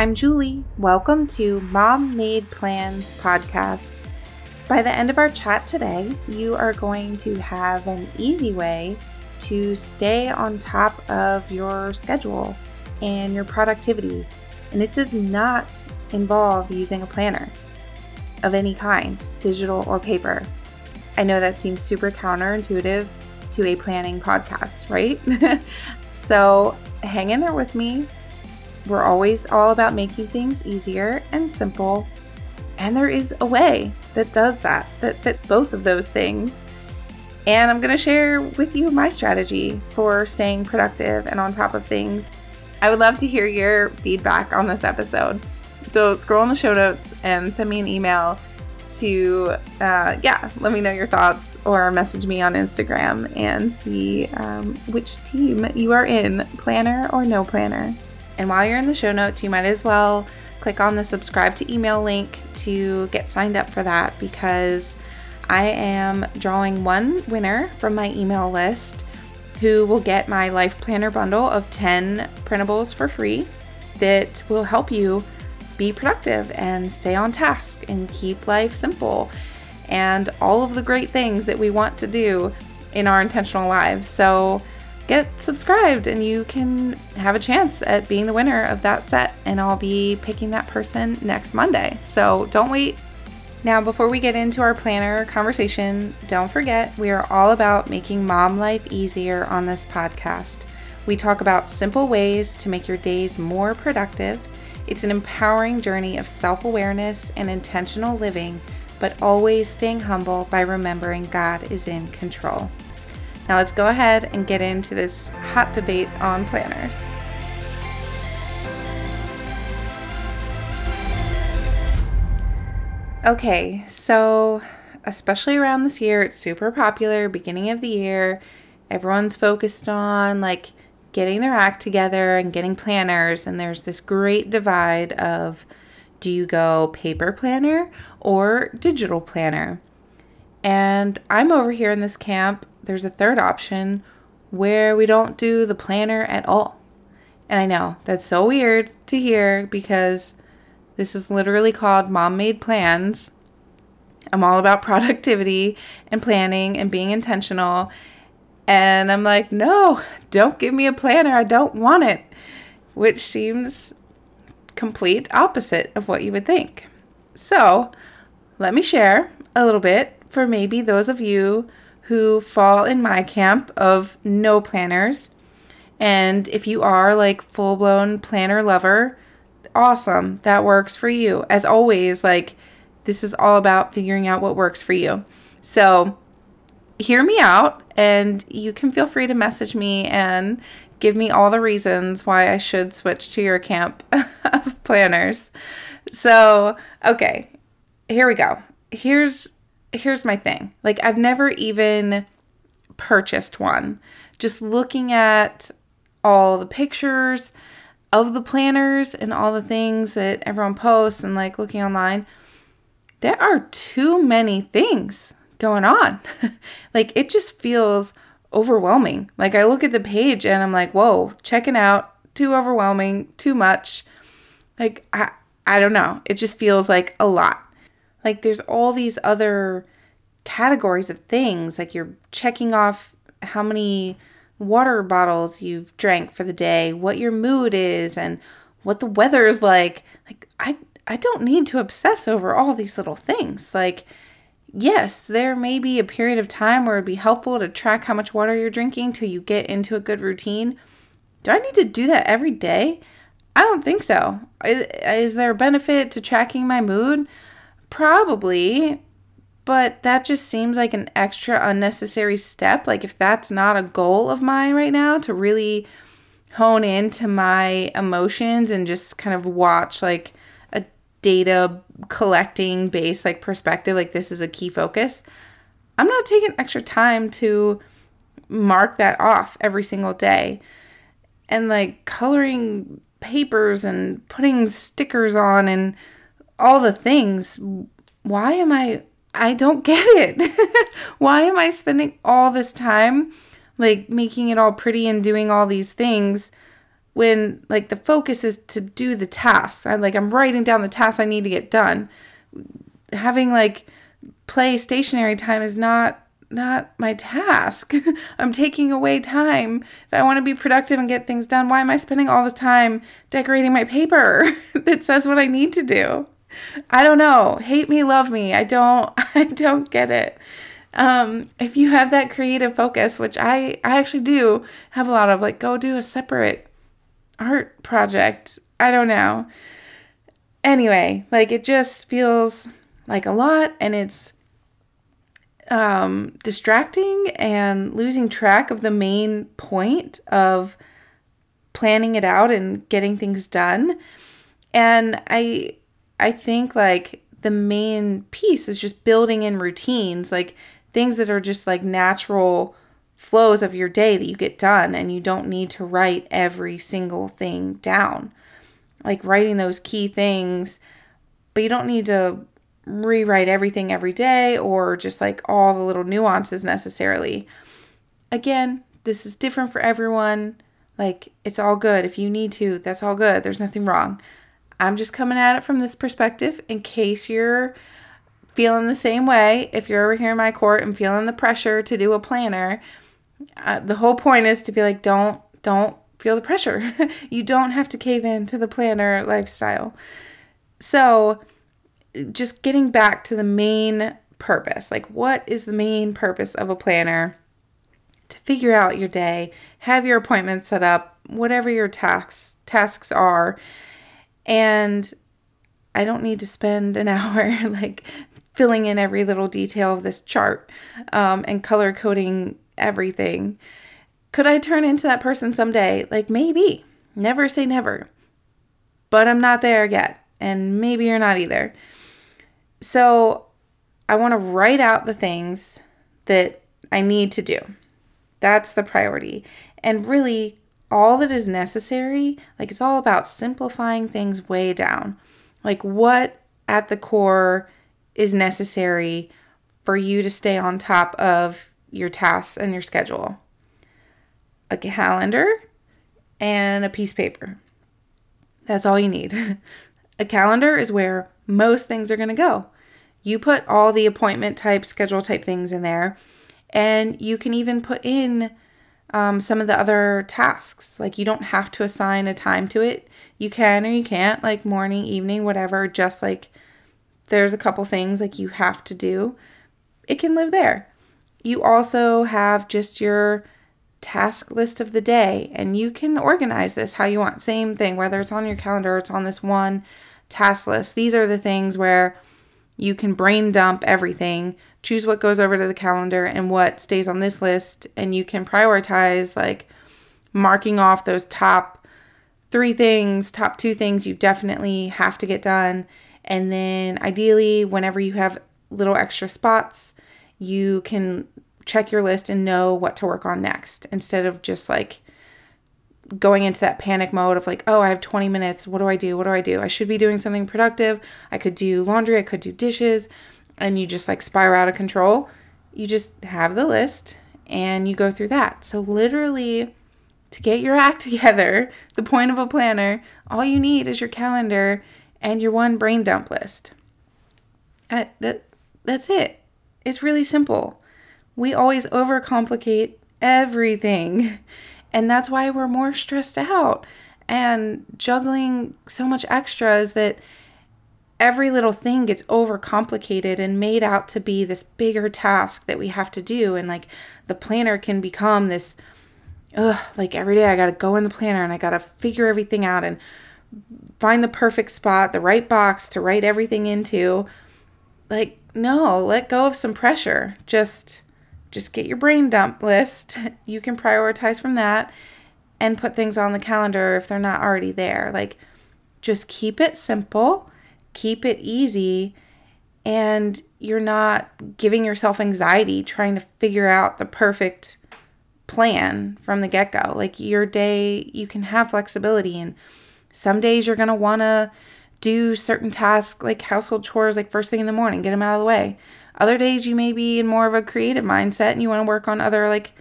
I'm Julie. Welcome to Mom Made Plans podcast. By the end of our chat today, you are going to have an easy way to stay on top of your schedule and your productivity. And it does not involve using a planner of any kind, digital or paper. I know that seems super counterintuitive to a planning podcast, right? so hang in there with me. We're always all about making things easier and simple. And there is a way that does that, that fits both of those things. And I'm going to share with you my strategy for staying productive and on top of things. I would love to hear your feedback on this episode. So scroll in the show notes and send me an email to, uh, yeah, let me know your thoughts or message me on Instagram and see um, which team you are in, planner or no planner. And while you're in the show notes, you might as well click on the subscribe to email link to get signed up for that because I am drawing one winner from my email list who will get my life planner bundle of 10 printables for free that will help you be productive and stay on task and keep life simple and all of the great things that we want to do in our intentional lives. So, get subscribed and you can have a chance at being the winner of that set. And I'll be picking that person next Monday. So don't wait. Now, before we get into our planner conversation, don't forget we are all about making mom life easier on this podcast. We talk about simple ways to make your days more productive. It's an empowering journey of self awareness and intentional living, but always staying humble by remembering God is in control. Now let's go ahead and get into this hot debate on planners. Okay, so especially around this year, it's super popular, beginning of the year. Everyone's focused on like getting their act together and getting planners, and there's this great divide of do you go paper planner or digital planner? And I'm over here in this camp there's a third option where we don't do the planner at all. And I know that's so weird to hear because this is literally called Mom Made Plans. I'm all about productivity and planning and being intentional. And I'm like, no, don't give me a planner. I don't want it. Which seems complete opposite of what you would think. So, let me share a little bit for maybe those of you who fall in my camp of no planners. And if you are like full blown planner lover, awesome. That works for you. As always, like this is all about figuring out what works for you. So hear me out and you can feel free to message me and give me all the reasons why I should switch to your camp of planners. So, okay, here we go. Here's here's my thing. Like I've never even purchased one. Just looking at all the pictures of the planners and all the things that everyone posts and like looking online, there are too many things going on. like it just feels overwhelming. Like I look at the page and I'm like, "Whoa, checking out, too overwhelming, too much." Like I I don't know. It just feels like a lot. Like there's all these other categories of things, like you're checking off how many water bottles you've drank for the day, what your mood is, and what the weather is like. Like I I don't need to obsess over all these little things. Like yes, there may be a period of time where it'd be helpful to track how much water you're drinking till you get into a good routine. Do I need to do that every day? I don't think so. Is, is there a benefit to tracking my mood? Probably, but that just seems like an extra unnecessary step. Like, if that's not a goal of mine right now, to really hone into my emotions and just kind of watch like a data collecting based like perspective, like this is a key focus, I'm not taking extra time to mark that off every single day. And like coloring papers and putting stickers on and all the things. Why am I? I don't get it. Why am I spending all this time like making it all pretty and doing all these things when like the focus is to do the task. I like I'm writing down the tasks I need to get done. Having like play stationary time is not not my task. I'm taking away time. If I want to be productive and get things done, why am I spending all this time decorating my paper that says what I need to do? I don't know. Hate me, love me. I don't I don't get it. Um, if you have that creative focus, which I I actually do have a lot of like go do a separate art project. I don't know. Anyway, like it just feels like a lot and it's um, distracting and losing track of the main point of planning it out and getting things done. And I I think like the main piece is just building in routines, like things that are just like natural flows of your day that you get done and you don't need to write every single thing down. Like writing those key things, but you don't need to rewrite everything every day or just like all the little nuances necessarily. Again, this is different for everyone. Like, it's all good. If you need to, that's all good. There's nothing wrong. I'm just coming at it from this perspective in case you're feeling the same way. If you're over here in my court and feeling the pressure to do a planner, uh, the whole point is to be like, don't, don't feel the pressure. you don't have to cave in to the planner lifestyle. So, just getting back to the main purpose like, what is the main purpose of a planner? To figure out your day, have your appointments set up, whatever your tasks tasks are, and I don't need to spend an hour like filling in every little detail of this chart um, and color coding everything. Could I turn into that person someday? Like, maybe. Never say never. But I'm not there yet. And maybe you're not either. So I want to write out the things that I need to do. That's the priority. And really, all that is necessary, like it's all about simplifying things way down. Like what at the core is necessary for you to stay on top of your tasks and your schedule. A calendar and a piece of paper. That's all you need. a calendar is where most things are going to go. You put all the appointment type, schedule type things in there, and you can even put in um, some of the other tasks. Like you don't have to assign a time to it. You can or you can't, like morning, evening, whatever, just like there's a couple things like you have to do. It can live there. You also have just your task list of the day and you can organize this how you want. Same thing, whether it's on your calendar, or it's on this one task list. These are the things where you can brain dump everything, choose what goes over to the calendar and what stays on this list, and you can prioritize like marking off those top three things, top two things you definitely have to get done. And then ideally, whenever you have little extra spots, you can check your list and know what to work on next instead of just like going into that panic mode of like, oh, I have 20 minutes. What do I do? What do I do? I should be doing something productive. I could do laundry, I could do dishes, and you just like spiral out of control. You just have the list and you go through that. So, literally, to get your act together, the point of a planner, all you need is your calendar and your one brain dump list. Uh, that, that's it. It's really simple. We always overcomplicate everything. And that's why we're more stressed out and juggling so much extras that every little thing gets overcomplicated and made out to be this bigger task that we have to do. And like the planner can become this, ugh, like every day I got to go in the planner and I got to figure everything out and find the perfect spot, the right box to write everything into. Like, no, let go of some pressure. Just just get your brain dump list. You can prioritize from that and put things on the calendar if they're not already there. Like, just keep it simple, keep it easy, and you're not giving yourself anxiety trying to figure out the perfect plan from the get go. Like, your day, you can have flexibility, and some days you're want to do certain tasks like household chores, like first thing in the morning, get them out of the way. Other days you may be in more of a creative mindset and you want to work on other like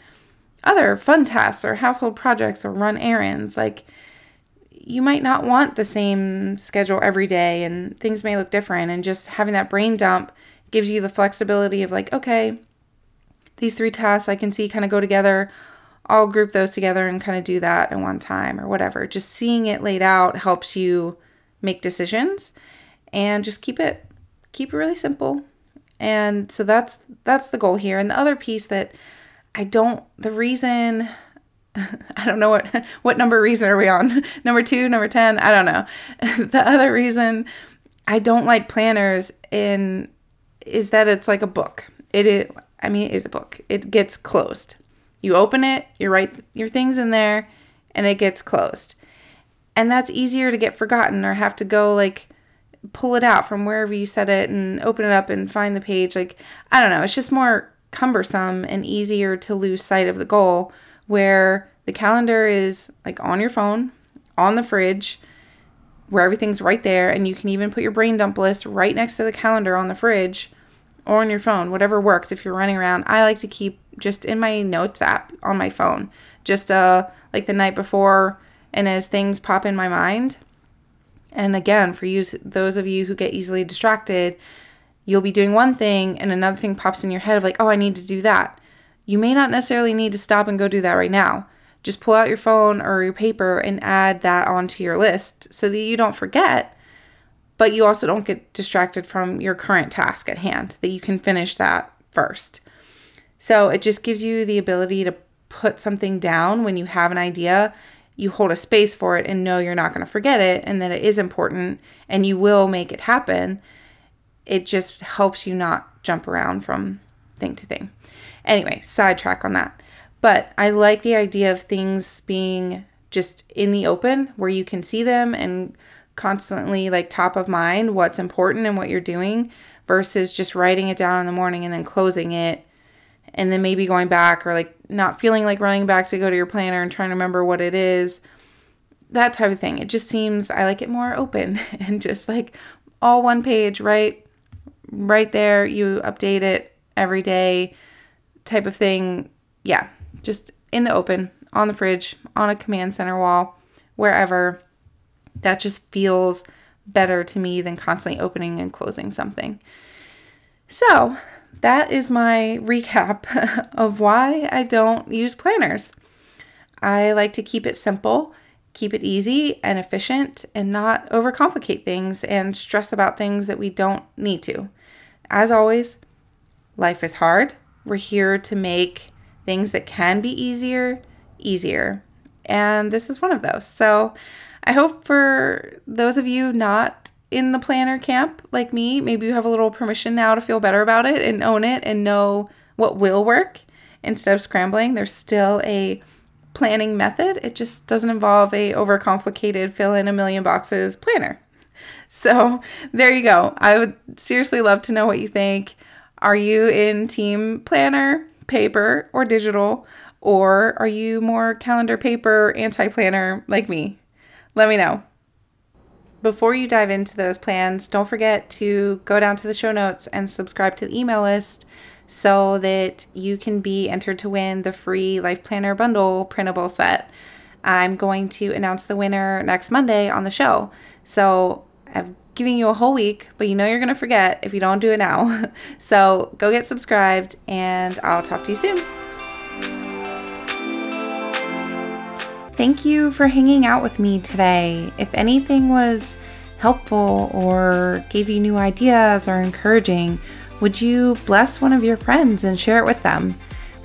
other fun tasks or household projects or run errands. Like you might not want the same schedule every day and things may look different. And just having that brain dump gives you the flexibility of like, okay, these three tasks I can see kind of go together. I'll group those together and kind of do that at one time or whatever. Just seeing it laid out helps you make decisions and just keep it keep it really simple. And so that's that's the goal here. And the other piece that I don't the reason I don't know what what number reason are we on? number 2, number 10, I don't know. the other reason I don't like planners in is that it's like a book. It is I mean it is a book. It gets closed. You open it, you write your things in there, and it gets closed. And that's easier to get forgotten or have to go like pull it out from wherever you set it and open it up and find the page. Like, I don't know, it's just more cumbersome and easier to lose sight of the goal where the calendar is like on your phone, on the fridge, where everything's right there. And you can even put your brain dump list right next to the calendar on the fridge or on your phone, whatever works if you're running around. I like to keep just in my notes app on my phone, just uh like the night before and as things pop in my mind. And again, for you those of you who get easily distracted, you'll be doing one thing and another thing pops in your head of like, "Oh, I need to do that." You may not necessarily need to stop and go do that right now. Just pull out your phone or your paper and add that onto your list so that you don't forget but you also don't get distracted from your current task at hand, that you can finish that first. So it just gives you the ability to put something down when you have an idea. You hold a space for it and know you're not going to forget it and that it is important and you will make it happen. It just helps you not jump around from thing to thing. Anyway, sidetrack on that. But I like the idea of things being just in the open where you can see them and constantly like top of mind what's important and what you're doing versus just writing it down in the morning and then closing it and then maybe going back or like not feeling like running back to go to your planner and trying to remember what it is that type of thing. It just seems i like it more open and just like all one page right right there. You update it every day type of thing. Yeah just in the open on the fridge on a command center wall wherever. That just feels better to me than constantly opening and closing something. So, that is my recap of why I don't use planners. I like to keep it simple, keep it easy and efficient, and not overcomplicate things and stress about things that we don't need to. As always, life is hard. We're here to make things that can be easier, easier. And this is one of those. So, I hope for those of you not in the planner camp like me, maybe you have a little permission now to feel better about it and own it and know what will work instead of scrambling. There's still a planning method. It just doesn't involve a overcomplicated fill in a million boxes planner. So, there you go. I would seriously love to know what you think. Are you in team planner, paper, or digital? Or are you more calendar paper, anti planner like me? Let me know. Before you dive into those plans, don't forget to go down to the show notes and subscribe to the email list so that you can be entered to win the free Life Planner Bundle printable set. I'm going to announce the winner next Monday on the show. So I'm giving you a whole week, but you know you're going to forget if you don't do it now. so go get subscribed, and I'll talk to you soon. Thank you for hanging out with me today. If anything was helpful or gave you new ideas or encouraging, would you bless one of your friends and share it with them?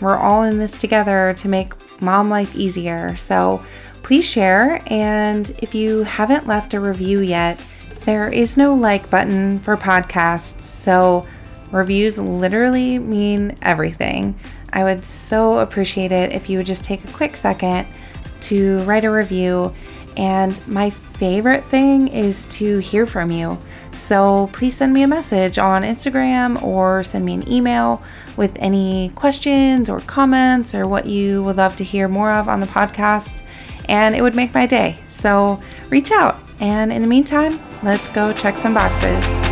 We're all in this together to make mom life easier. So please share. And if you haven't left a review yet, there is no like button for podcasts. So reviews literally mean everything. I would so appreciate it if you would just take a quick second to write a review. And my favorite thing is to hear from you. So please send me a message on Instagram or send me an email with any questions or comments or what you would love to hear more of on the podcast. And it would make my day. So reach out. And in the meantime, let's go check some boxes.